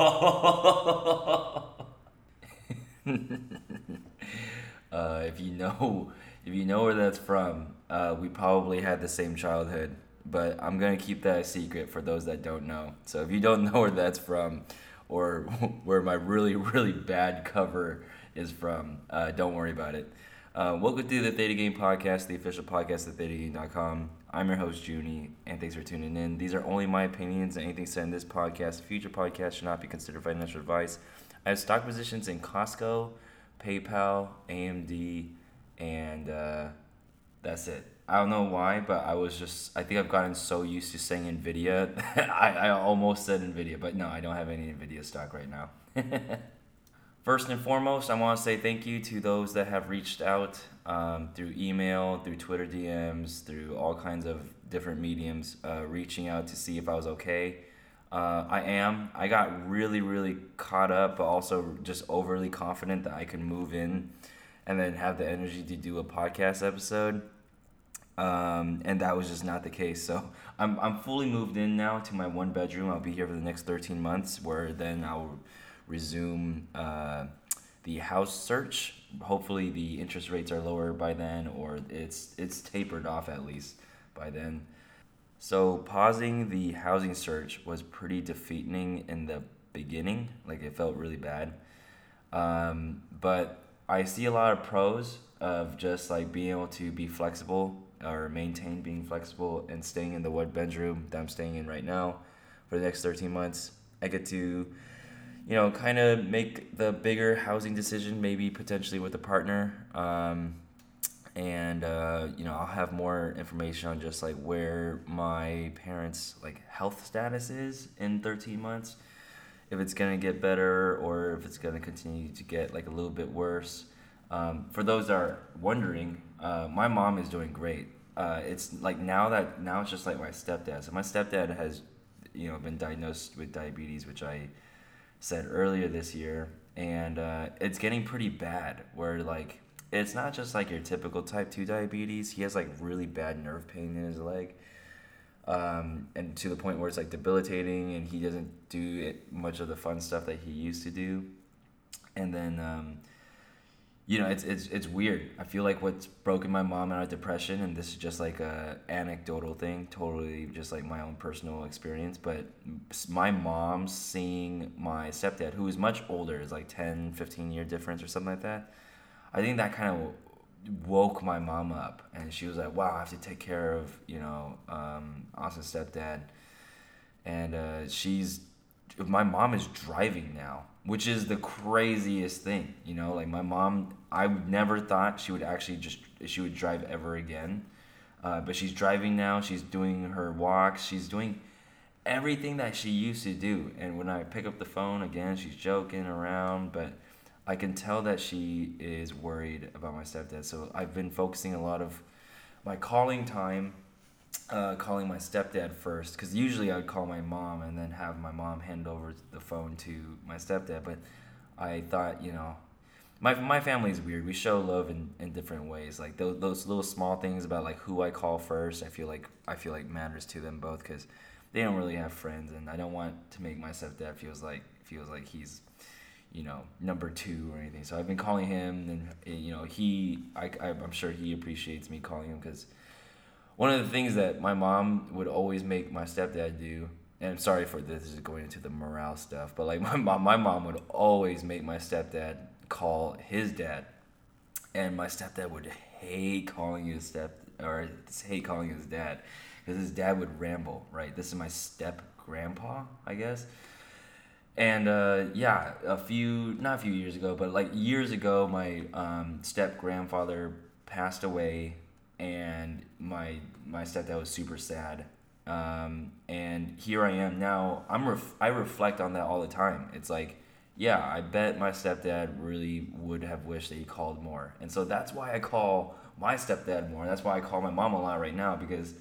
uh, if you know, if you know where that's from, uh, we probably had the same childhood. But I'm gonna keep that a secret for those that don't know. So if you don't know where that's from, or where my really really bad cover is from, uh, don't worry about it. Uh, welcome to the Theta Gang Podcast, the official podcast of ThetaGang.com. I'm your host, Junie, and thanks for tuning in. These are only my opinions, and anything said in this podcast, future podcast, should not be considered financial advice. I have stock positions in Costco, PayPal, AMD, and uh, that's it. I don't know why, but I was just, I think I've gotten so used to saying NVIDIA. I, I almost said NVIDIA, but no, I don't have any NVIDIA stock right now. First and foremost, I want to say thank you to those that have reached out um, through email, through Twitter DMs, through all kinds of different mediums, uh, reaching out to see if I was okay. Uh, I am. I got really, really caught up, but also just overly confident that I could move in and then have the energy to do a podcast episode. Um, and that was just not the case. So I'm, I'm fully moved in now to my one bedroom. I'll be here for the next 13 months, where then I'll resume uh, the house search. Hopefully, the interest rates are lower by then, or it's it's tapered off at least by then. So pausing the housing search was pretty defeating in the beginning. Like it felt really bad. Um, but I see a lot of pros of just like being able to be flexible or maintain being flexible and staying in the one bedroom that I'm staying in right now for the next 13 months. I get to you know, kind of make the bigger housing decision, maybe potentially with a partner. Um, and uh, you know, I'll have more information on just like where my parents' like health status is in 13 months, if it's gonna get better or if it's gonna continue to get like a little bit worse. Um, for those that are wondering, uh, my mom is doing great. Uh, it's like now that now it's just like my stepdad. So my stepdad has, you know, been diagnosed with diabetes, which I said earlier this year, and uh, it's getting pretty bad. Where like it's not just like your typical type two diabetes. He has like really bad nerve pain in his leg, um, and to the point where it's like debilitating, and he doesn't do it, much of the fun stuff that he used to do. And then um, you know, it's it's it's weird. I feel like what's broken my mom out of depression, and this is just like a anecdotal thing, totally just like my own personal experience. But my mom seeing my stepdad, who is much older, is like 10, 15 year difference or something like that. I think that kind of woke my mom up, and she was like, "Wow, I have to take care of you know um, Austin's stepdad," and uh, she's my mom is driving now which is the craziest thing you know like my mom i never thought she would actually just she would drive ever again. Uh, but she's driving now she's doing her walks she's doing everything that she used to do. And when i pick up the phone again she's joking around but i can tell that she is worried about my stepdad. So i've been focusing a lot of my calling time uh, calling my stepdad first because usually I'd call my mom and then have my mom hand over the phone to my stepdad. But I thought, you know, my my family is weird. We show love in, in different ways. Like those, those little small things about like who I call first. I feel like I feel like matters to them both because they don't really have friends, and I don't want to make my stepdad feels like feels like he's you know number two or anything. So I've been calling him, and eh, you know he I, I I'm sure he appreciates me calling him because one of the things that my mom would always make my stepdad do and I'm sorry for this, this is going into the morale stuff, but like my mom, my mom would always make my stepdad call his dad, and my stepdad would hate calling his step or hate calling his dad because his dad would ramble. Right, this is my step grandpa, I guess. And uh, yeah, a few not a few years ago, but like years ago, my um, step grandfather passed away and my my stepdad was super sad. Um, and here I am now. I'm ref- I reflect on that all the time. It's like, yeah, I bet my stepdad really would have wished that he called more, and so that's why I call my stepdad more. That's why I call my mom a lot right now because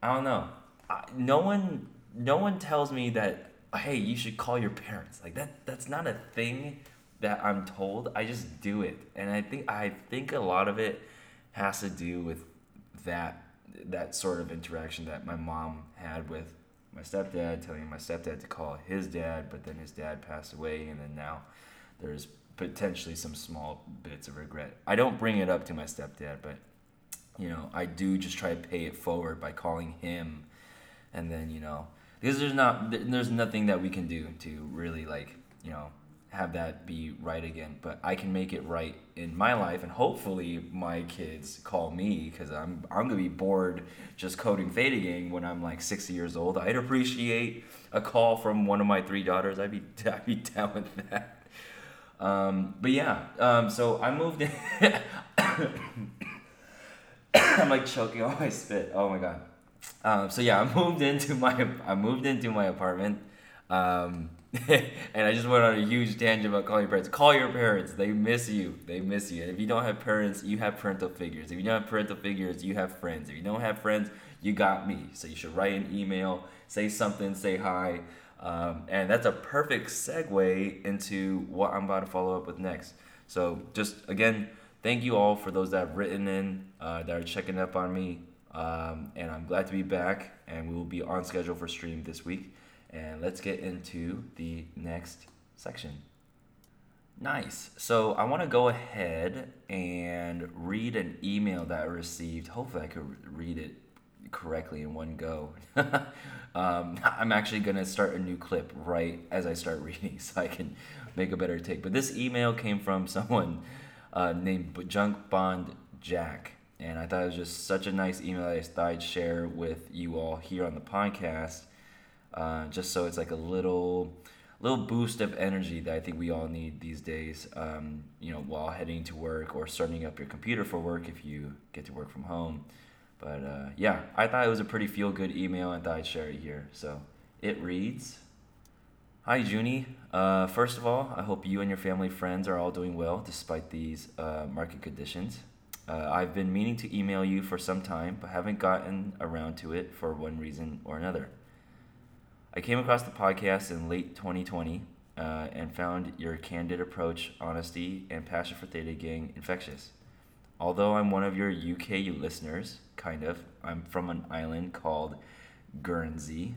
I don't know. I, no one no one tells me that hey you should call your parents like that. That's not a thing that I'm told. I just do it, and I think I think a lot of it has to do with that that sort of interaction that my mom had with my stepdad, telling my stepdad to call his dad, but then his dad passed away, and then now there's potentially some small bits of regret. I don't bring it up to my stepdad, but you know, I do just try to pay it forward by calling him, and then you know, because there's not there's nothing that we can do to really like you know have that be right again but i can make it right in my life and hopefully my kids call me because i'm i'm gonna be bored just coding theta gang when i'm like 60 years old. I'd appreciate a call from one of my three daughters. I'd be i'd be down with that. Um, but yeah um, so i moved in i'm like choking on my spit. Oh my god. Um, so yeah i moved into my i moved into my apartment. Um, and I just went on a huge tangent about calling your parents. Call your parents. They miss you. They miss you. And if you don't have parents, you have parental figures. If you don't have parental figures, you have friends. If you don't have friends, you got me. So you should write an email, say something, say hi. Um, and that's a perfect segue into what I'm about to follow up with next. So just again, thank you all for those that have written in, uh, that are checking up on me. Um, and I'm glad to be back. And we will be on schedule for stream this week. And let's get into the next section. Nice. So I want to go ahead and read an email that I received. Hopefully, I could read it correctly in one go. um, I'm actually going to start a new clip right as I start reading so I can make a better take. But this email came from someone uh, named Junk Bond Jack. And I thought it was just such a nice email that I thought I'd share with you all here on the podcast uh, just so it's like a little little boost of energy that I think we all need these days. Um, you know, while heading to work or starting up your computer for work if you get to work from home. But uh, yeah, I thought it was a pretty feel good email and thought I'd share it here. So it reads. Hi, Junie. Uh, first of all, I hope you and your family friends are all doing well despite these uh, market conditions. Uh, I've been meaning to email you for some time, but haven't gotten around to it for one reason or another. I came across the podcast in late 2020 uh, and found your candid approach, honesty, and passion for Theta Gang infectious. Although I'm one of your UK listeners, kind of, I'm from an island called Guernsey.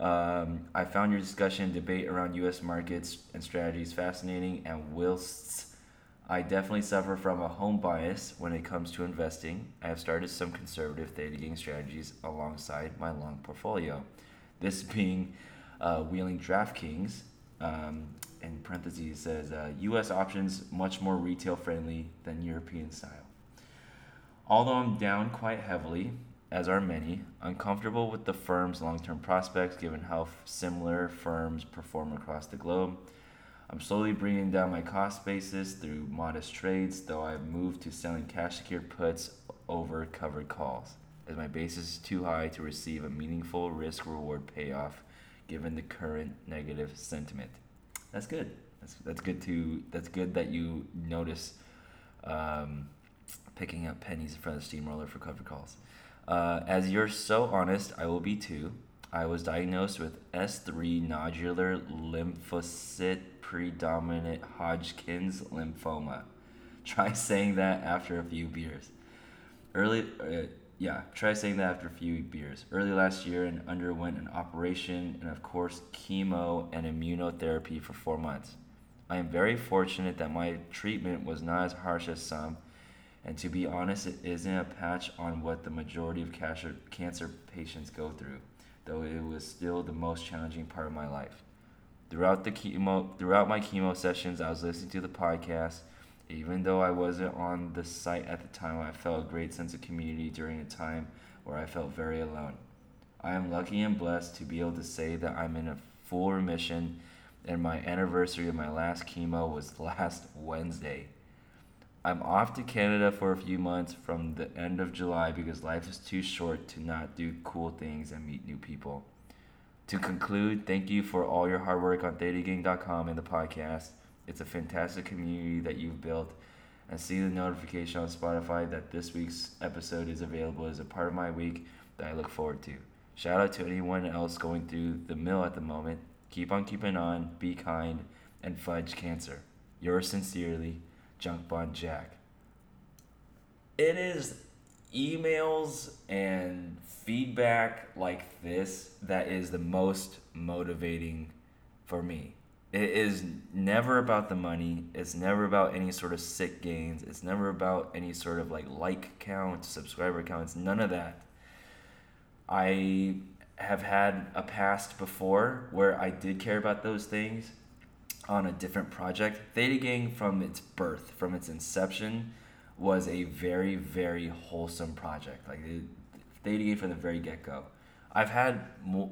Um, I found your discussion and debate around US markets and strategies fascinating, and whilst I definitely suffer from a home bias when it comes to investing, I have started some conservative Theta Gang strategies alongside my long portfolio. This being uh, wheeling DraftKings, um, in parentheses says uh, U.S. options much more retail friendly than European style. Although I'm down quite heavily, as are many, uncomfortable with the firm's long-term prospects given how similar firms perform across the globe. I'm slowly bringing down my cost basis through modest trades, though I've moved to selling cash secured puts over covered calls as my basis is too high to receive a meaningful risk reward payoff given the current negative sentiment. That's good. That's, that's good to that's good that you notice um, picking up pennies in front of the steamroller for cover calls. Uh, as you're so honest, I will be too. I was diagnosed with S3 nodular lymphocyte predominant Hodgkin's lymphoma. Try saying that after a few beers. Early, uh, yeah, try saying that after a few beers. Early last year and underwent an operation and, of course, chemo and immunotherapy for four months. I am very fortunate that my treatment was not as harsh as some, and to be honest, it isn't a patch on what the majority of cancer cancer patients go through, though it was still the most challenging part of my life. Throughout the chemo, throughout my chemo sessions, I was listening to the podcast even though I wasn't on the site at the time, I felt a great sense of community during a time where I felt very alone. I am lucky and blessed to be able to say that I'm in a full remission, and my anniversary of my last chemo was last Wednesday. I'm off to Canada for a few months from the end of July because life is too short to not do cool things and meet new people. To conclude, thank you for all your hard work on thetagang.com and the podcast. It's a fantastic community that you've built. And see the notification on Spotify that this week's episode is available as a part of my week that I look forward to. Shout out to anyone else going through the mill at the moment. Keep on keeping on, be kind, and fudge cancer. Yours sincerely, Junk Bond Jack. It is emails and feedback like this that is the most motivating for me. It is never about the money. It's never about any sort of sick gains. It's never about any sort of like like count, subscriber counts, none of that. I have had a past before where I did care about those things on a different project. Theta Gang, from its birth, from its inception, was a very, very wholesome project. Like it, Theta Gang from the very get go. I've had mo-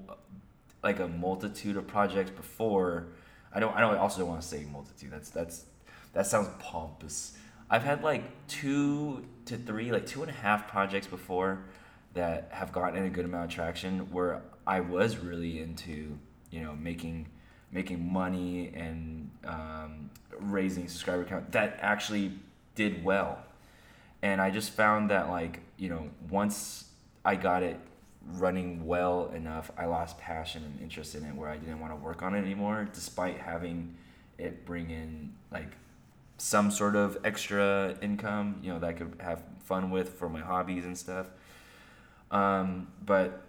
like a multitude of projects before. I don't. I don't. also don't want to say multitude. That's that's that sounds pompous. I've had like two to three, like two and a half projects before that have gotten a good amount of traction where I was really into, you know, making making money and um, raising subscriber count that actually did well. And I just found that like, you know, once I got it running well enough, I lost passion and interest in it where I didn't want to work on it anymore despite having it bring in like some sort of extra income, you know, that I could have fun with for my hobbies and stuff. Um, but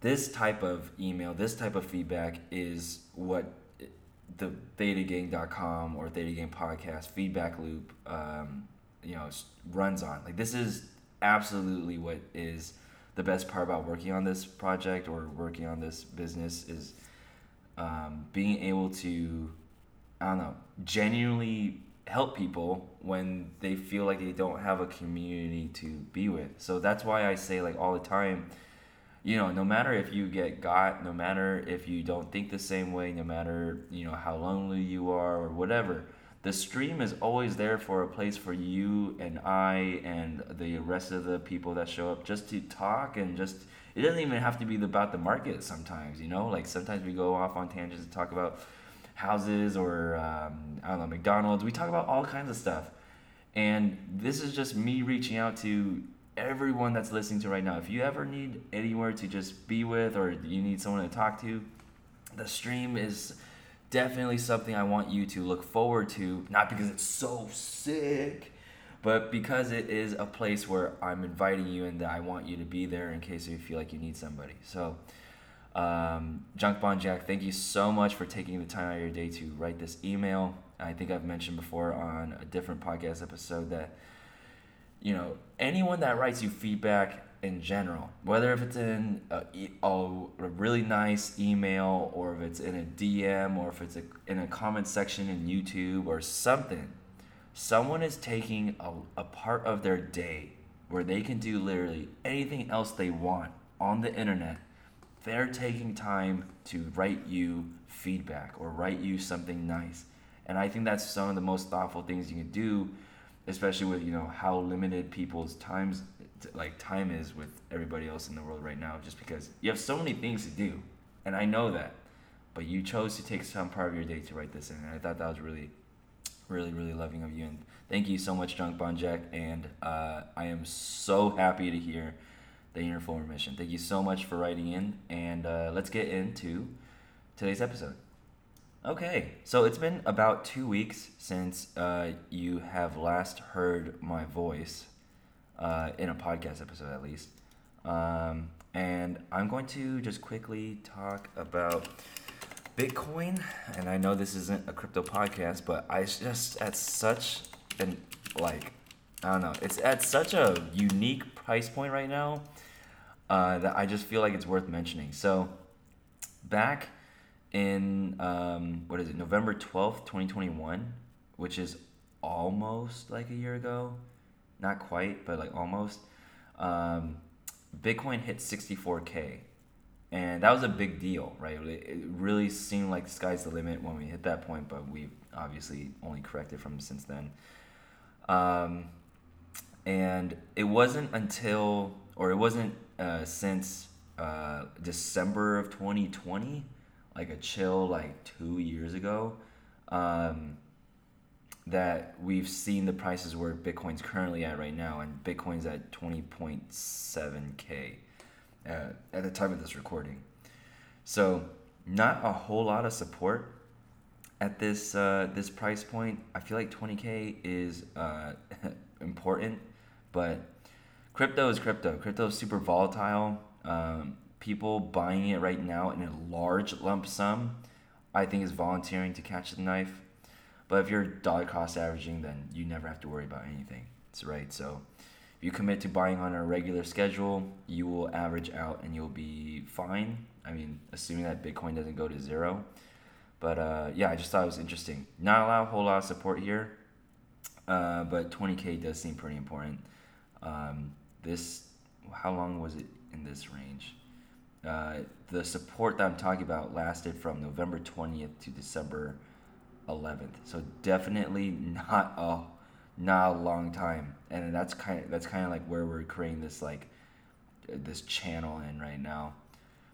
this type of email, this type of feedback is what the thetagang.com or theta gang podcast feedback loop, um, you know, runs on. Like this is absolutely what is the best part about working on this project or working on this business is um, being able to, I don't know, genuinely help people when they feel like they don't have a community to be with. So that's why I say like all the time, you know, no matter if you get got, no matter if you don't think the same way, no matter, you know, how lonely you are or whatever, the stream is always there for a place for you and I and the rest of the people that show up just to talk and just it doesn't even have to be about the market sometimes, you know? Like sometimes we go off on tangents and talk about houses or um, I don't know McDonald's. We talk about all kinds of stuff, and this is just me reaching out to everyone that's listening to right now. If you ever need anywhere to just be with, or you need someone to talk to, the stream is definitely something I want you to look forward to. Not because it's so sick, but because it is a place where I'm inviting you and that I want you to be there in case you feel like you need somebody. So. Um, Junk Bond Jack, thank you so much for taking the time out of your day to write this email. I think I've mentioned before on a different podcast episode that, you know, anyone that writes you feedback in general, whether if it's in a, a, a really nice email or if it's in a DM or if it's a, in a comment section in YouTube or something, someone is taking a, a part of their day where they can do literally anything else they want on the internet they're taking time to write you feedback or write you something nice. And I think that's some of the most thoughtful things you can do, especially with, you know, how limited people's times like time is with everybody else in the world right now just because you have so many things to do. And I know that. But you chose to take some part of your day to write this in. And I thought that was really really, really loving of you. And thank you so much, Junk Bond Jack. And uh, I am so happy to hear the Uniform Mission. Thank you so much for writing in, and uh, let's get into today's episode. Okay, so it's been about two weeks since uh, you have last heard my voice uh, in a podcast episode, at least. Um, and I'm going to just quickly talk about Bitcoin. And I know this isn't a crypto podcast, but I just at such an like I don't know, it's at such a unique price point right now uh, that I just feel like it's worth mentioning. So, back in um, what is it, November twelfth, twenty twenty one, which is almost like a year ago, not quite, but like almost. Um, Bitcoin hit sixty four k, and that was a big deal, right? It really seemed like the sky's the limit when we hit that point, but we've obviously only corrected from since then. Um, and it wasn't until, or it wasn't uh, since uh, December of 2020, like a chill like two years ago, um, that we've seen the prices where Bitcoin's currently at right now, and Bitcoin's at 20.7k uh, at the time of this recording. So not a whole lot of support at this uh, this price point. I feel like 20k is uh, important, but crypto is crypto. Crypto is super volatile. Um, people buying it right now in a large lump sum, I think is volunteering to catch the knife. But if you're dollar cost averaging, then you never have to worry about anything. That's right. So if you commit to buying on a regular schedule, you will average out and you'll be fine. I mean, assuming that Bitcoin doesn't go to zero. But uh, yeah, I just thought it was interesting. Not a whole lot of support here, uh, but 20k does seem pretty important. Um, this, how long was it in this range? Uh, the support that I'm talking about lasted from November 20th to December 11th. So definitely not a not a long time. And that's kind of that's kind of like where we're creating this like this channel in right now.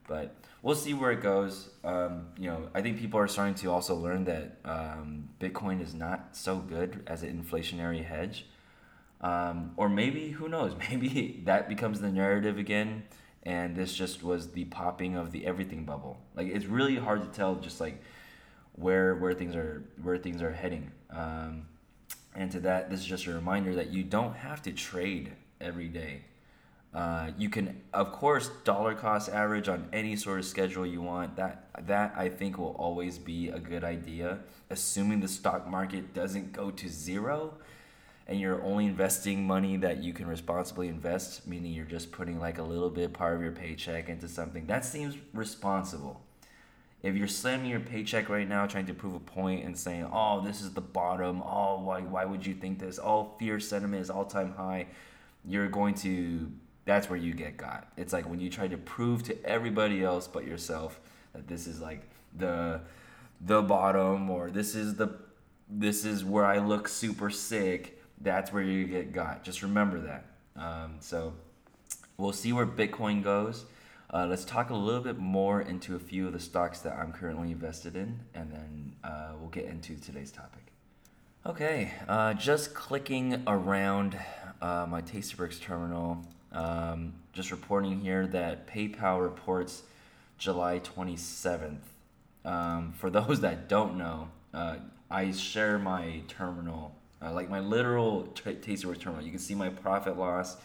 But we'll see where it goes. Um, you know, I think people are starting to also learn that um, Bitcoin is not so good as an inflationary hedge. Um, or maybe who knows? Maybe that becomes the narrative again and this just was the popping of the everything bubble. Like it's really hard to tell just like where where things are where things are heading. Um, and to that, this is just a reminder that you don't have to trade every day. Uh, you can, of course, dollar cost average on any sort of schedule you want. That that I think will always be a good idea, assuming the stock market doesn't go to zero and you're only investing money that you can responsibly invest, meaning you're just putting like a little bit part of your paycheck into something, that seems responsible. If you're slamming your paycheck right now, trying to prove a point and saying, "Oh, this is the bottom. Oh, why why would you think this? Oh, fear sentiment is all time high," you're going to. That's where you get got. It's like when you try to prove to everybody else but yourself that this is like the the bottom or this is the this is where I look super sick that's where you get got. Just remember that. Um, so we'll see where Bitcoin goes. Uh, let's talk a little bit more into a few of the stocks that I'm currently invested in, and then uh, we'll get into today's topic. Okay, uh, just clicking around uh, my Tastyworks terminal, um, just reporting here that PayPal reports July 27th. Um, for those that don't know, uh, I share my terminal uh, like my literal t- Tastyworks terminal. You can see my profit loss.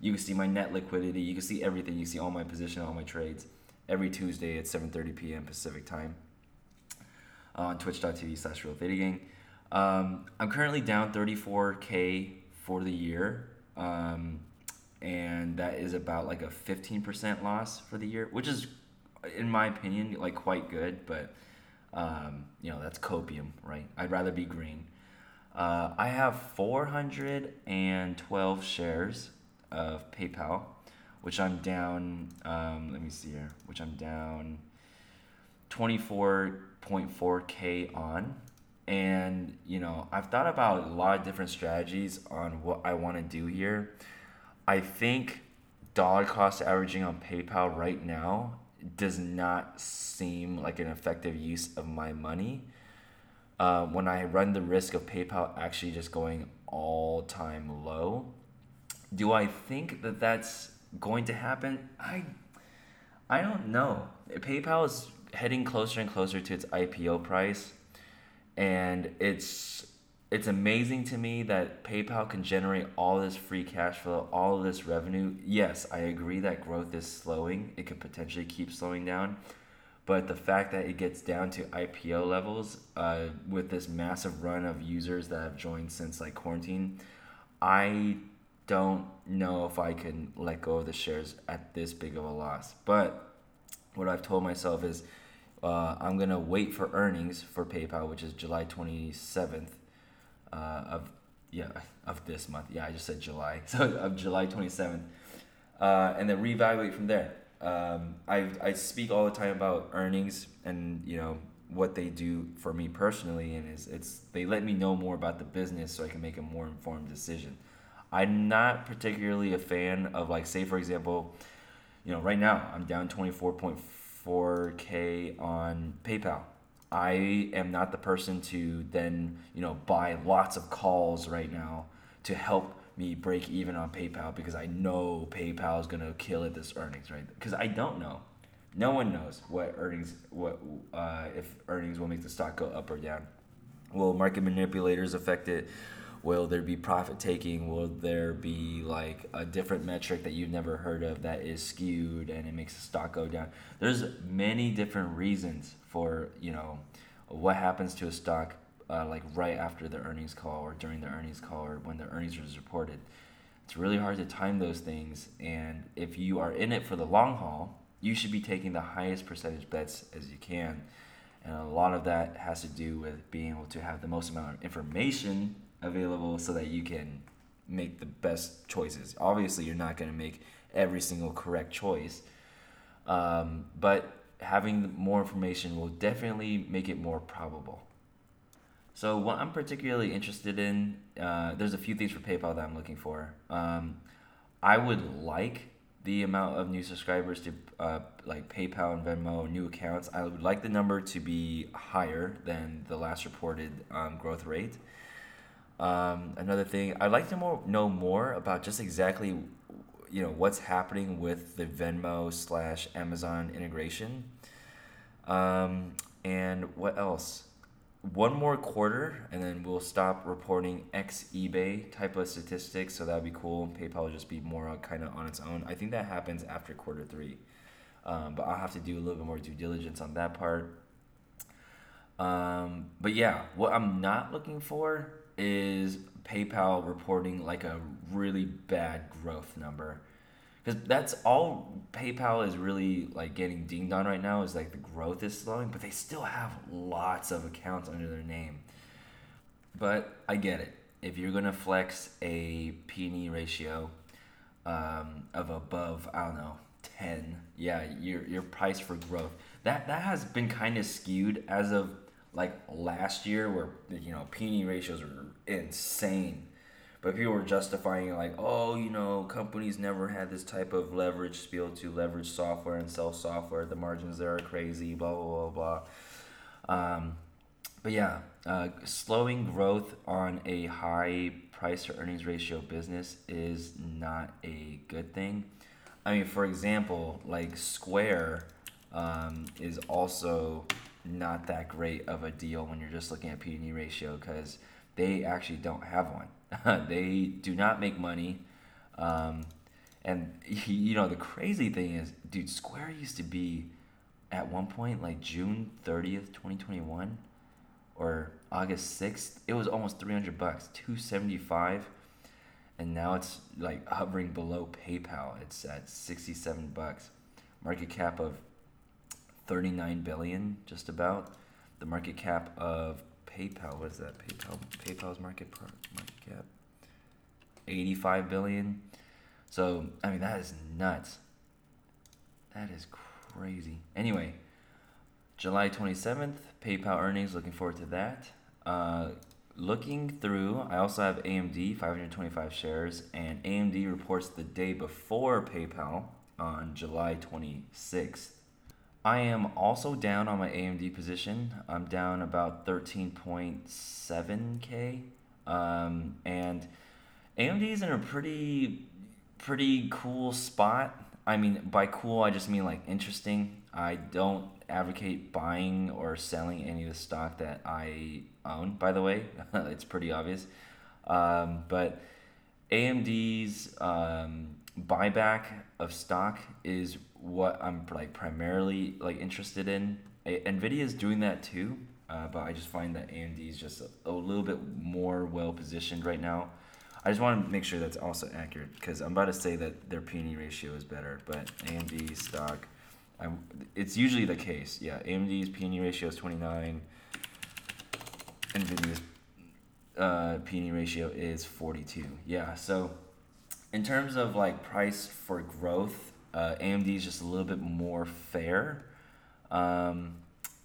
You can see my net liquidity. You can see everything. You see all my position, all my trades. Every Tuesday at 7:30 p.m. Pacific time uh, on Twitch.tv slash Real. Um, I'm currently down 34k for the year, um, and that is about like a 15% loss for the year, which is, in my opinion, like quite good. But um, you know that's copium, right? I'd rather be green. Uh, I have 412 shares of PayPal, which I'm down. Um, let me see here, which I'm down 24.4k on. And you know, I've thought about a lot of different strategies on what I want to do here. I think dollar cost averaging on PayPal right now does not seem like an effective use of my money uh, when I run the risk of PayPal actually just going all time low. Do I think that that's going to happen? I I don't know. PayPal is heading closer and closer to its IPO price, and it's it's amazing to me that PayPal can generate all this free cash flow, all this revenue. Yes, I agree that growth is slowing. It could potentially keep slowing down but the fact that it gets down to IPO levels uh, with this massive run of users that have joined since like quarantine, I don't know if I can let go of the shares at this big of a loss. But what I've told myself is uh, I'm gonna wait for earnings for PayPal, which is July 27th uh, of yeah of this month. Yeah, I just said July, so of July 27th, uh, and then reevaluate from there um, I, I speak all the time about earnings and you know what they do for me personally and is it's they let me know more about the business so I can make a more informed decision. I'm not particularly a fan of like say for example, you know right now I'm down 24.4k on PayPal. I am not the person to then you know buy lots of calls right now to help me break even on PayPal because I know PayPal is gonna kill at this earnings, right? Because I don't know. No one knows what earnings, what uh, if earnings will make the stock go up or down. Will market manipulators affect it? Will there be profit taking? Will there be like a different metric that you've never heard of that is skewed and it makes the stock go down? There's many different reasons for you know what happens to a stock uh, like right after the earnings call or during the earnings call or when the earnings is reported. It's really hard to time those things, and if you are in it for the long haul, you should be taking the highest percentage bets as you can. And a lot of that has to do with being able to have the most amount of information available so that you can make the best choices. Obviously, you're not going to make every single correct choice, um, but having more information will definitely make it more probable. So, what I'm particularly interested in, uh, there's a few things for PayPal that I'm looking for. Um, I would like the amount of new subscribers to uh, like PayPal and Venmo new accounts. I would like the number to be higher than the last reported um, growth rate. Um, another thing, I'd like to more, know more about just exactly, you know, what's happening with the Venmo slash Amazon integration. Um, and what else? One more quarter, and then we'll stop reporting ex eBay type of statistics. So that would be cool. PayPal will just be more kind of on its own. I think that happens after quarter three, um, but I'll have to do a little bit more due diligence on that part. Um, but yeah, what I'm not looking for is PayPal reporting like a really bad growth number. Because that's all PayPal is really like getting dinged on right now is like the growth is slowing, but they still have lots of accounts under their name. But I get it. If you're gonna flex a P/E ratio um, of above, I don't know, ten, yeah, your your price for growth that that has been kind of skewed as of like last year where you know P/E ratios were insane. But people were justifying like, oh, you know, companies never had this type of leverage to be able to leverage software and sell software. The margins there are crazy, blah blah blah blah. Um, but yeah, uh, slowing growth on a high price to earnings ratio business is not a good thing. I mean, for example, like Square um, is also not that great of a deal when you're just looking at P/E ratio because they actually don't have one. they do not make money. Um, and you know the crazy thing is, dude, Square used to be at one point like June 30th, 2021 or August 6th, it was almost 300 bucks, 275 and now it's like hovering below PayPal. It's at 67 bucks. Market cap of 39 billion, just about. The market cap of PayPal, what is that? PayPal, PayPal's market market cap, 85 billion. So I mean that is nuts. That is crazy. Anyway, July 27th, PayPal earnings. Looking forward to that. Uh, looking through, I also have AMD 525 shares, and AMD reports the day before PayPal on July 26th. I am also down on my AMD position. I'm down about 13.7k. Um, and AMD is in a pretty pretty cool spot. I mean, by cool, I just mean like interesting. I don't advocate buying or selling any of the stock that I own, by the way. it's pretty obvious. Um, but AMD's um, buyback of stock is what I'm like primarily like interested in. Nvidia is doing that too, uh, but I just find that AMD is just a, a little bit more well positioned right now. I just want to make sure that's also accurate because I'm about to say that their P/E ratio is better, but AMD stock, I'm, it's usually the case. Yeah, AMD's P/E ratio is 29. Nvidia's uh, P/E ratio is 42. Yeah, so in terms of like price for growth, uh, AMD is just a little bit more fair. Um,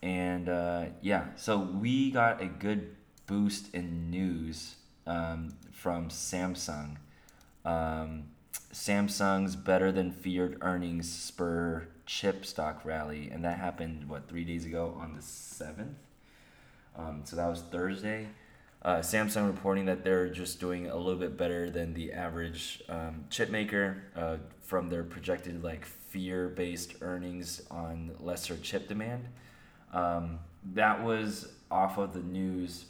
and uh, yeah, so we got a good boost in news um, from Samsung. Um, Samsung's better than feared earnings spur chip stock rally, and that happened what three days ago on the seventh. Um, so that was Thursday. Uh, Samsung reporting that they're just doing a little bit better than the average um, chip maker uh, from their projected like fear-based earnings on lesser chip demand. Um, that was off of the news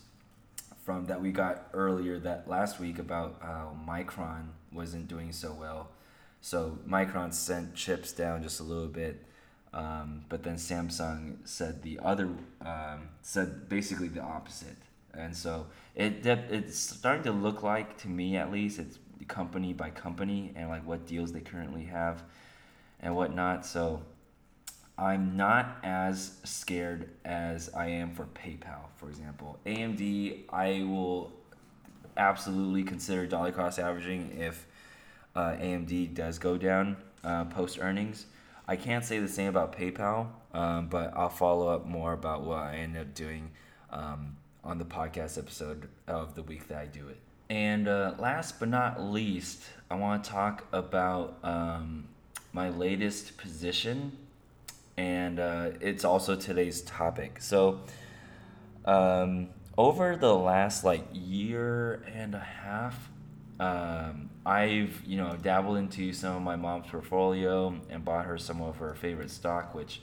from that we got earlier that last week about how Micron wasn't doing so well. So Micron sent chips down just a little bit, um, but then Samsung said the other um, said basically the opposite, and so it it's starting to look like to me at least it's company by company and like what deals they currently have and whatnot. So I'm not as scared as I am for PayPal, for example. AMD, I will absolutely consider dollar cost averaging if uh, AMD does go down uh, post earnings. I can't say the same about PayPal, um, but I'll follow up more about what I end up doing um, on the podcast episode of the week that I do it. And uh, last but not least, I want to talk about um, my latest position and uh, it's also today's topic. So, um, over the last like year and a half, um, I've you know dabbled into some of my mom's portfolio and bought her some of her favorite stock, which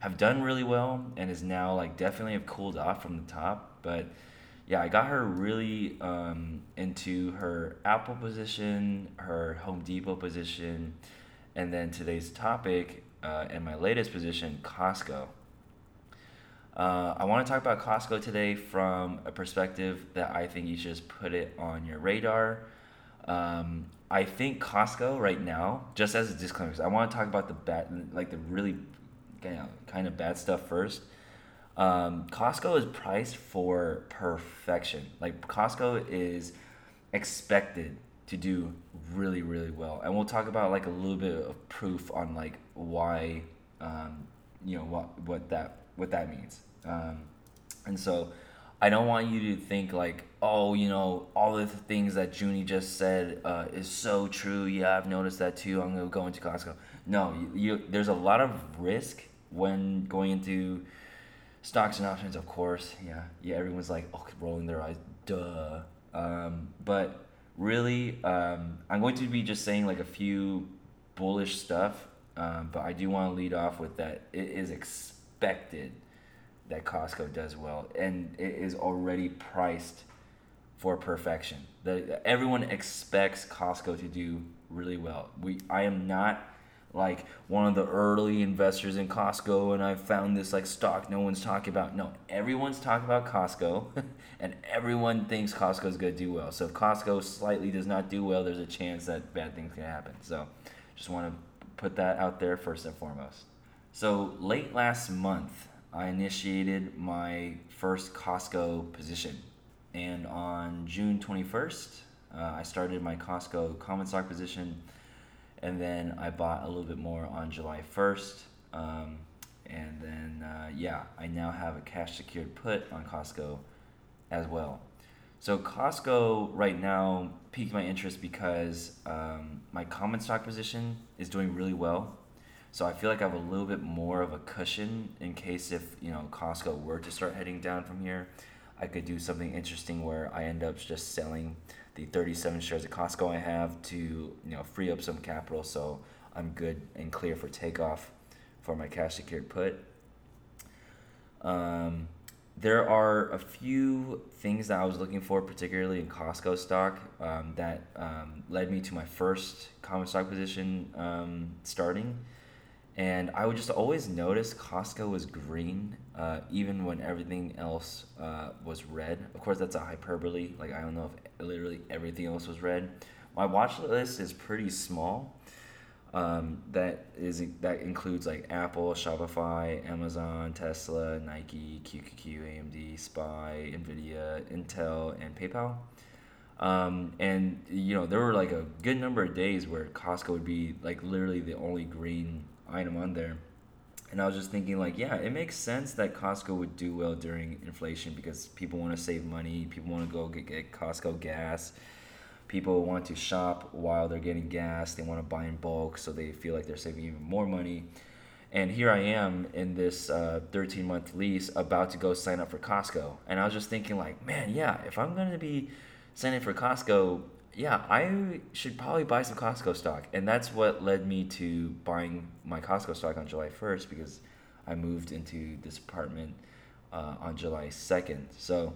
have done really well and is now like definitely have cooled off from the top. But yeah, I got her really um, into her Apple position, her Home Depot position, and then today's topic uh, and my latest position, Costco. Uh, I want to talk about Costco today from a perspective that I think you should just put it on your radar. Um, I think Costco right now, just as a disclaimer, I want to talk about the bad, like the really kind of bad stuff first. Um, Costco is priced for perfection. Like Costco is expected to do really really well. And we'll talk about like a little bit of proof on like why um, you know what what that what that means. Um, and so i don't want you to think like oh you know all the things that junie just said uh, is so true. Yeah i've noticed that too. I'm gonna go into costco. No you, you there's a lot of risk when going into stocks and options of course yeah yeah everyone's like oh rolling their eyes duh um, but really, um, I'm going to be just saying like a few bullish stuff, um, but I do want to lead off with that it is expected that Costco does well, and it is already priced for perfection. The, everyone expects Costco to do really well. We I am not like one of the early investors in Costco and I found this like stock no one's talking about. No, everyone's talking about Costco and everyone thinks Costco is going to do well. So if Costco slightly does not do well, there's a chance that bad things can happen. So just want to put that out there first and foremost. So late last month, I initiated my first Costco position. And on June 21st, uh, I started my Costco common stock position and then I bought a little bit more on July 1st. Um, and then, uh, yeah, I now have a cash secured put on Costco as well. So, Costco right now piqued my interest because um, my common stock position is doing really well. So, I feel like I have a little bit more of a cushion in case if, you know, Costco were to start heading down from here. I could do something interesting where I end up just selling the 37 shares of Costco I have to you know free up some capital so I'm good and clear for takeoff for my cash secured put. Um, there are a few things that I was looking for, particularly in Costco stock, um, that um, led me to my first common stock position um, starting. And I would just always notice Costco was green, uh, even when everything else uh, was red. Of course, that's a hyperbole. Like, I don't know if literally everything else was red. My watch list is pretty small. Um, that is that includes like Apple, Shopify, Amazon, Tesla, Nike, QQQ, AMD, SPY, Nvidia, Intel, and PayPal. Um, and you know there were like a good number of days where Costco would be like literally the only green item on there. And I was just thinking, like, yeah, it makes sense that Costco would do well during inflation because people want to save money. People want to go get, get Costco gas. People want to shop while they're getting gas. They want to buy in bulk so they feel like they're saving even more money. And here I am in this uh, 13 month lease about to go sign up for Costco. And I was just thinking, like, man, yeah, if I'm going to be signing for Costco, yeah, I should probably buy some Costco stock. And that's what led me to buying my Costco stock on July 1st because I moved into this apartment uh, on July 2nd. So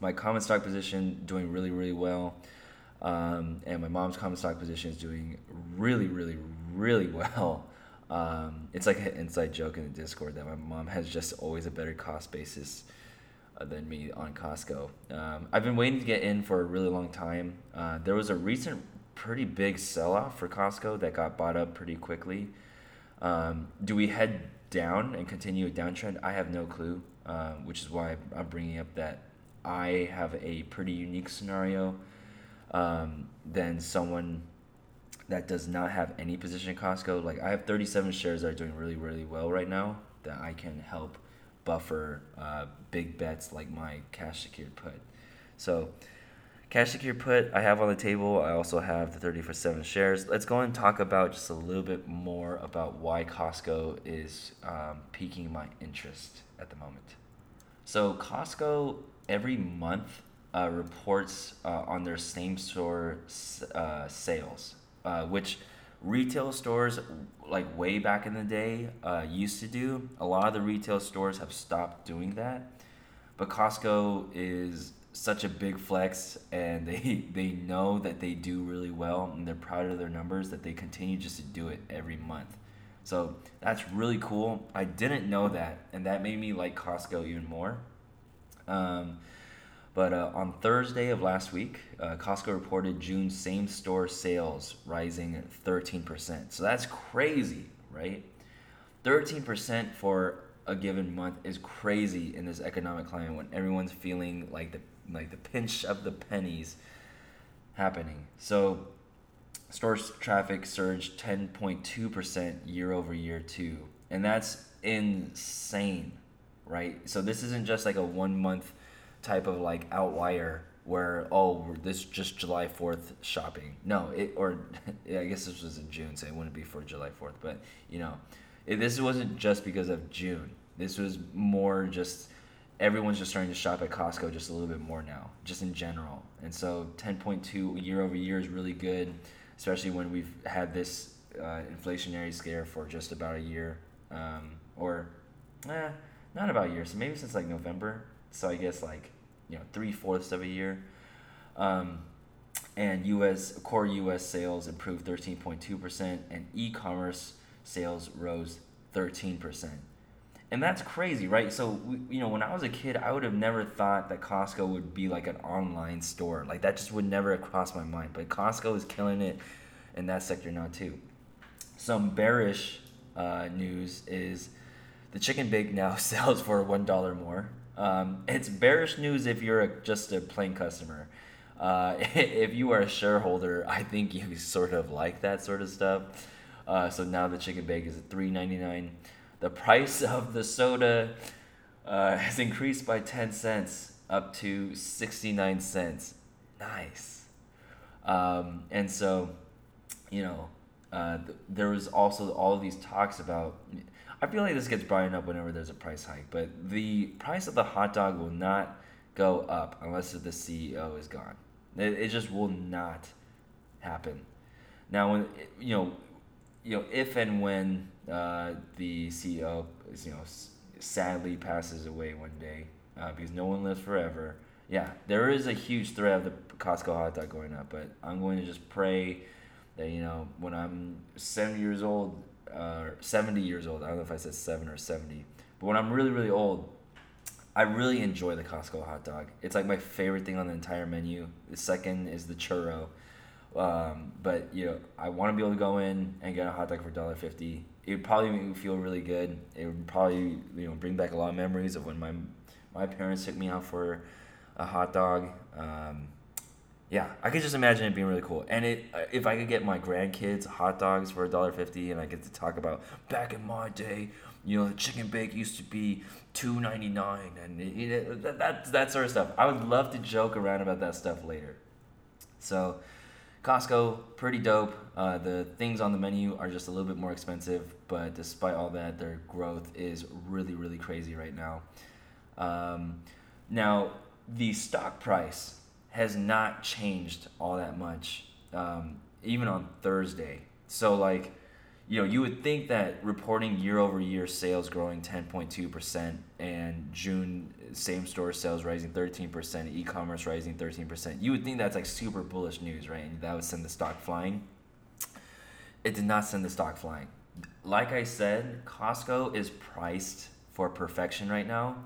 my common stock position doing really really well, um, and my mom's common stock position is doing really really really well. Um, it's like an inside joke in the Discord that my mom has just always a better cost basis than me on Costco. Um, I've been waiting to get in for a really long time. Uh, there was a recent pretty big sell off for Costco that got bought up pretty quickly. Um, do we head down and continue a downtrend? I have no clue, um, which is why I'm bringing up that I have a pretty unique scenario um, than someone that does not have any position in Costco. Like I have 37 shares that are doing really, really well right now that I can help buffer uh, big bets like my cash secured put. So cash secured put I have on the table. I also have the 30 for 7 shares. Let's go and talk about just a little bit more about why Costco is um, piquing my interest at the moment. So Costco every month uh, reports uh, on their same store uh, sales uh, which retail stores like way back in the day uh, used to do. A lot of the retail stores have stopped doing that, but Costco is such a big flex, and they they know that they do really well, and they're proud of their numbers that they continue just to do it every month. So that's really cool. I didn't know that, and that made me like Costco even more. Um, but uh, on Thursday of last week, uh, Costco reported June same store sales rising 13%. So that's crazy, right? 13% for a given month is crazy in this economic climate when everyone's feeling like the like the pinch of the pennies happening. So store traffic surged 10.2% year over year too. And that's insane, right? So this isn't just like a one month type of like outlier where oh this just July Fourth shopping. No, it or yeah, I guess this was in June, so it wouldn't be for July Fourth. But you know, it, this wasn't just because of June. This was more just everyone's just starting to shop at Costco just a little bit more now, just in general. And so 10.2 year over year is really good, especially when we've had this uh, inflationary scare for just about a year, um, or eh, not about a year. So maybe since like November. So I guess like you know three fourths of a year. Um, and U.S. core U.S. sales improved 13.2 percent, and e-commerce sales rose 13 percent. And that's crazy, right? So you know, when I was a kid, I would have never thought that Costco would be like an online store. Like that just would never have crossed my mind. But Costco is killing it in that sector now too. Some bearish uh, news is the chicken bake now sells for one dollar more. Um, it's bearish news if you're a, just a plain customer. Uh, if you are a shareholder, I think you sort of like that sort of stuff. Uh, so now the chicken bake is at three ninety nine. The price of the soda uh, has increased by ten cents up to sixty nine cents. Nice. Um, and so, you know, uh, th- there was also all these talks about I feel like this gets brought up whenever there's a price hike, but the price of the hot dog will not go up unless the CEO is gone. It, it just will not happen. Now, when you know, you know, if and when uh, the CEO, is, you know, sadly passes away one day, uh, because no one lives forever. Yeah, there is a huge threat of the Costco hot dog going up, but I'm going to just pray that you know when I'm 70 years old, uh, 70 years old. I don't know if I said 7 or 70. But when I'm really, really old, I really enjoy the Costco hot dog. It's like my favorite thing on the entire menu. The second is the churro. Um, but you know, I want to be able to go in and get a hot dog for $1.50. It would probably make me feel really good. It would probably you know bring back a lot of memories of when my my parents took me out for a hot dog. Um, yeah, I could just imagine it being really cool. And it, if I could get my grandkids hot dogs for a dollar fifty, and I get to talk about back in my day, you know, the chicken bake used to be two ninety nine, and you know, that, that that sort of stuff. I would love to joke around about that stuff later. So, Costco, pretty dope. Uh, the things on the menu are just a little bit more expensive, but despite all that, their growth is really, really crazy right now. Um, now, the stock price has not changed all that much, um, even on Thursday. So like, you know, you would think that reporting year over year sales growing 10.2% and June same store sales rising 13%, e commerce rising 13%, you would think that's like super bullish news, right? And that would send the stock flying. It did not send the stock flying. Like I said, Costco is priced for perfection right now.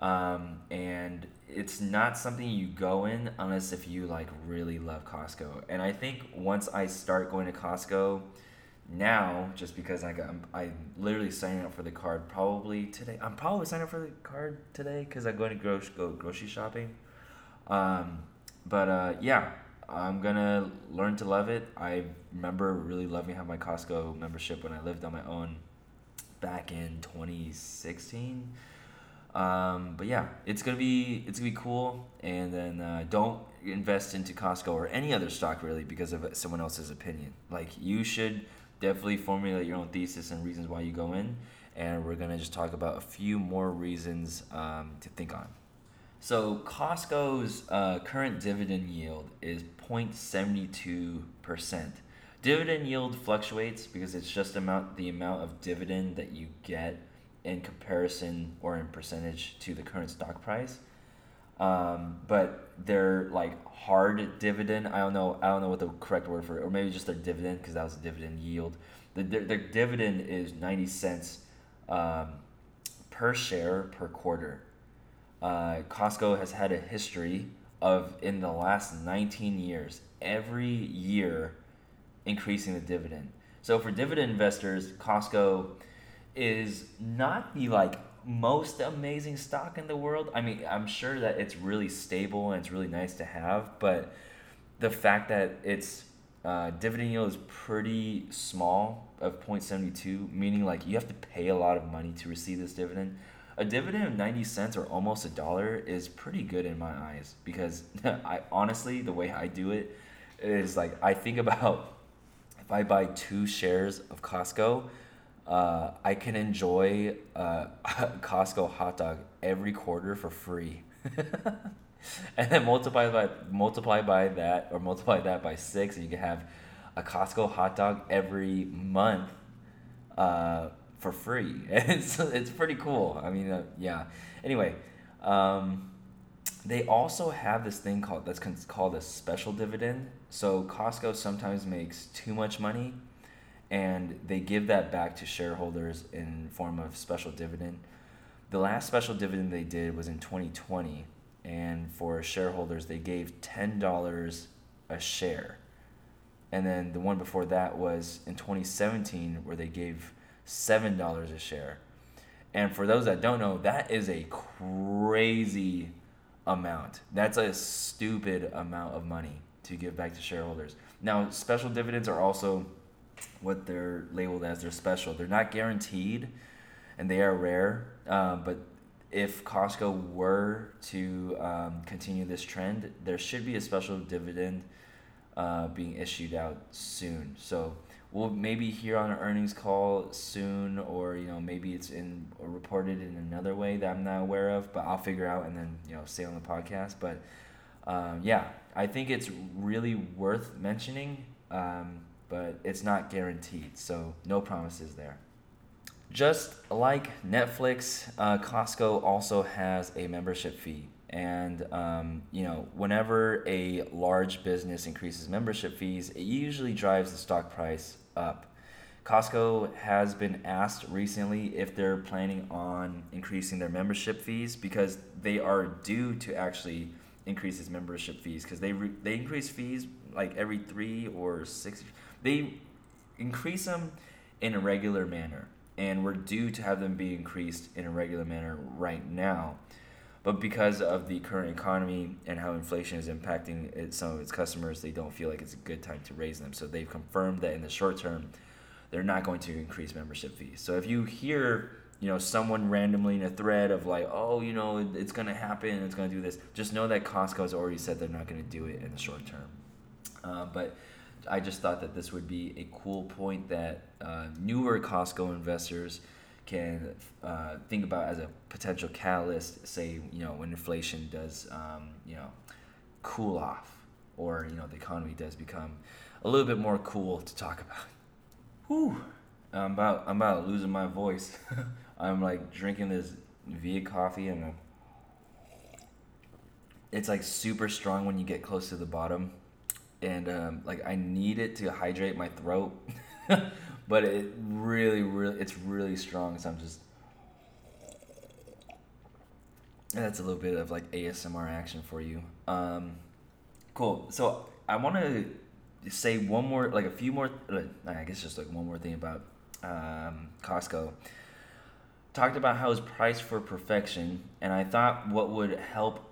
Um, and it's not something you go in unless if you like really love Costco. And I think once I start going to Costco, now just because I got I'm, I'm literally signing up for the card probably today. I'm probably signing up for the card today because I'm going to gro- go grocery shopping. Um, but uh, yeah, I'm gonna learn to love it. I remember really loving having my Costco membership when I lived on my own back in 2016. Um, but yeah, it's gonna be it's gonna be cool. And then uh, don't invest into Costco or any other stock really because of someone else's opinion. Like you should definitely formulate your own thesis and reasons why you go in. And we're to just talk about a few more reasons um, to think on. So, Costco's uh, current dividend yield is 0.72%. Dividend yield fluctuates because it's just amount the amount of dividend that you get in comparison or in percentage to the current stock price. Um, but their like hard dividend, I don't know, I don't know what the correct word for it, or maybe just their dividend because that was a dividend yield. The their dividend is ninety cents um, per share per quarter. Uh, Costco has had a history of in the last 19 years, every year increasing the dividend. So for dividend investors, Costco is not the like most amazing stock in the world. I mean, I'm sure that it's really stable and it's really nice to have, but the fact that its uh, dividend yield is pretty small of 0.72, meaning like you have to pay a lot of money to receive this dividend. A dividend of 90 cents or almost a dollar is pretty good in my eyes because I honestly, the way I do it is like I think about if I buy two shares of Costco, uh, I can enjoy uh, Costco hot dog every quarter for free. and then multiply by multiply by that or multiply that by six and you can have a Costco hot dog every month uh, for free. it's, it's pretty cool. I mean, uh, yeah. Anyway, um, they also have this thing called that's called a special dividend. So Costco sometimes makes too much money and they give that back to shareholders in form of special dividend. The last special dividend they did was in 2020, and for shareholders they gave ten dollars a share, and then the one before that was in 2017 where they gave seven dollars a share. And for those that don't know, that is a crazy amount. That's a stupid amount of money to give back to shareholders. Now, special dividends are also what they're labeled as their special. They're not guaranteed, and they are rare. Uh, but if Costco were to um, continue this trend, there should be a special dividend uh, being issued out soon. So we'll maybe hear on an earnings call soon, or you know maybe it's in or reported in another way that I'm not aware of. But I'll figure out and then you know say on the podcast. But um, yeah, I think it's really worth mentioning. Um, but it's not guaranteed, so no promises there. Just like Netflix, uh, Costco also has a membership fee. And, um, you know, whenever a large business increases membership fees, it usually drives the stock price up. Costco has been asked recently if they're planning on increasing their membership fees because they are due to actually increase its membership fees because they re- they increase fees like every three or six they increase them in a regular manner, and we're due to have them be increased in a regular manner right now. But because of the current economy and how inflation is impacting it, some of its customers, they don't feel like it's a good time to raise them. So they've confirmed that in the short term, they're not going to increase membership fees. So if you hear, you know, someone randomly in a thread of like, oh, you know, it's going to happen, it's going to do this, just know that Costco has already said they're not going to do it in the short term. Uh, but I just thought that this would be a cool point that uh, newer Costco investors can uh, think about as a potential catalyst. Say, you know, when inflation does, um, you know, cool off, or you know, the economy does become a little bit more cool to talk about. Whew. I'm about I'm about losing my voice. I'm like drinking this Via coffee and it's like super strong when you get close to the bottom, and um, like I need it to hydrate my throat, but it really really it's really strong. So I'm just that's a little bit of like ASMR action for you. Um, cool. So I want to say one more, like a few more, uh, I guess just like one more thing about um, Costco. Talked about how it's priced for perfection, and I thought what would help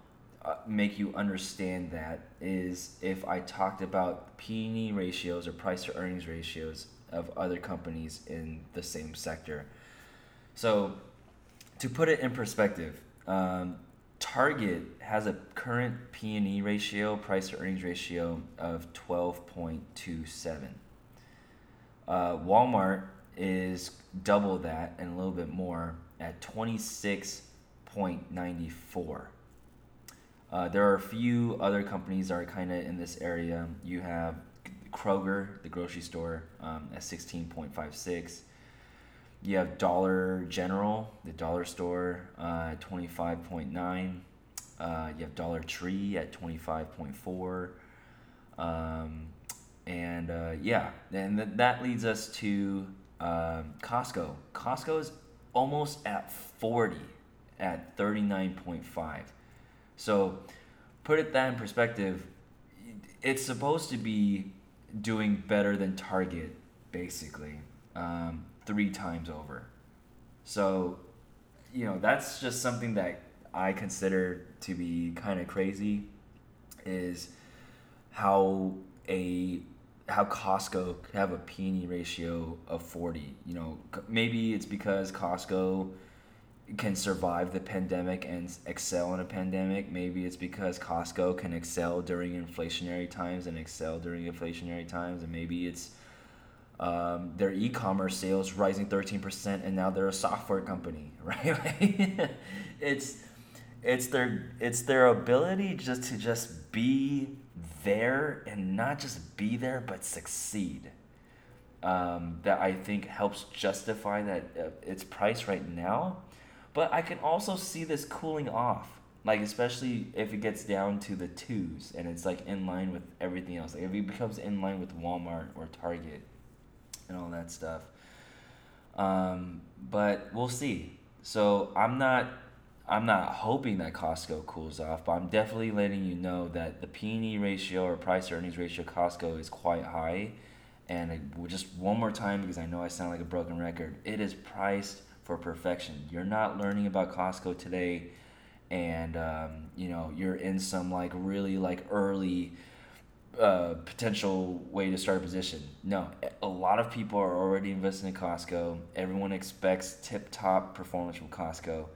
make you understand that is if I talked about P/E ratios or price to earnings ratios of other companies in the same sector. So, to put it in perspective, um, Target has a current P/E ratio, price to earnings ratio of 12.27. Uh, Walmart is double that and a little bit more at 26.94. Uh, there are a few other companies that are kind of in this area. You have Kroger, the grocery store, um, at 16.56. You have Dollar General, the dollar store, uh, at 25.9. Uh, you have Dollar Tree at 25.4. Um, and uh, yeah, and th- that leads us to um, Costco. Costco is almost at 40 at 39.5. So put it that in perspective, it's supposed to be doing better than Target, basically. Um, three times over. So, you know, that's just something that I consider to be kind of crazy is how a how Costco could have a P/E ratio of 40. You know, maybe it's because Costco can survive the pandemic and excel in a pandemic. Maybe it's because Costco can excel during inflationary times and excel during inflationary times. And maybe it's um, their e-commerce sales rising 13% and now they're a software company right it's it's their it's their ability just to just be there and not just be there but succeed um, that i think helps justify that uh, its price right now but i can also see this cooling off like especially if it gets down to the twos and it's like in line with everything else like if it becomes in line with walmart or target and all that stuff. Um, but we'll see. So I'm not I'm not hoping that Costco cools off, but I'm definitely letting you know that the P/E ratio or price earnings ratio Costco is quite high. And just one more time, because I know I sound like a broken record, it is priced for perfection. You're not learning about Costco today, and um, you know you're in some like really like early uh, potential way to start a position. No, a lot of people are already investing in Costco. Everyone expects tip top performance from Costco,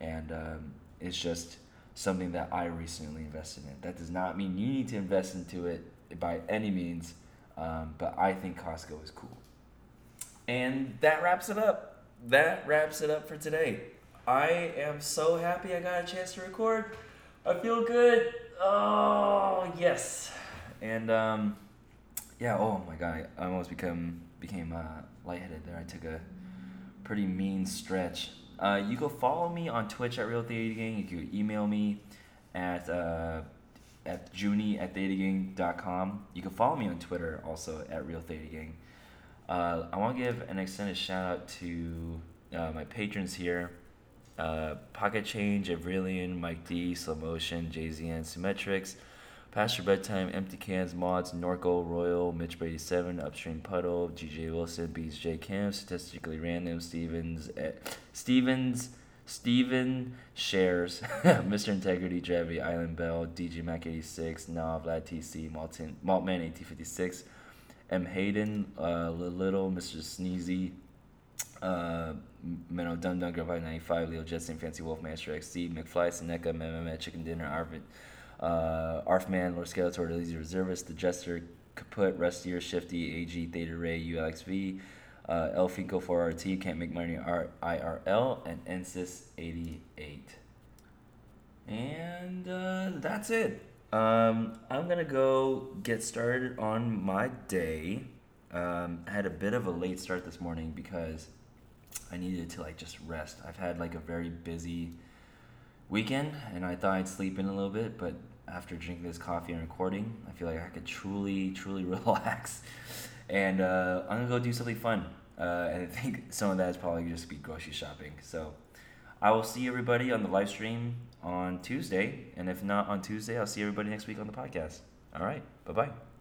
and um, it's just something that I recently invested in. That does not mean you need to invest into it by any means, um, but I think Costco is cool. And that wraps it up. That wraps it up for today. I am so happy I got a chance to record. I feel good. Oh, yes and um, yeah. Oh my god, I almost become became uh, lightheaded there. I took a pretty mean stretch. Uh, you can follow me on Twitch at Real Theta Gang. You can email me at uh, at Junie at ThetaGang.com. You can follow me on Twitter also at Real Theta Gang. Uh, I want to give an extended shout out to uh, my patrons here. Uh, Pocket Change, Avrilian, Mike D, Slow Motion, JZN, Symmetrics, Pastor Bedtime, Empty Cans, Mods, Norco, Royal, Mitch Brady 7, Upstream Puddle, GJ Wilson, Beats J Cam, Statistically Random, Stevens, eh, Stevens, Steven Shares, Mr. Integrity, Javi, Island Bell, DJ Mac 86, Nah, Vlad TC, Maltman 1856, M. Hayden, uh, Little, Mr. Sneezy, uh, Menno Dum Dum, Girl by 95, Leo Jetson, Fancy Wolf, Master XC, McFly, Seneca, Mehmet, Chicken Dinner, Arvid uh, Arfman, Lord Skeletor, Lazy Reservist, the Jester, Kaput, Rustier, Shifty, AG, Theta Ray, ULXV, uh, Elfinko 4RT, Can't Make Money R- IRL, and Ensis 88. And uh, that's it. Um, I'm gonna go get started on my day. Um, I had a bit of a late start this morning because I needed to like just rest. I've had like a very busy weekend, and I thought I'd sleep in a little bit, but after drinking this coffee and recording, I feel like I could truly, truly relax. And uh, I'm gonna go do something fun. Uh, and I think some of that is probably just be grocery shopping. So I will see everybody on the live stream on Tuesday, and if not on Tuesday, I'll see everybody next week on the podcast. All right, bye bye.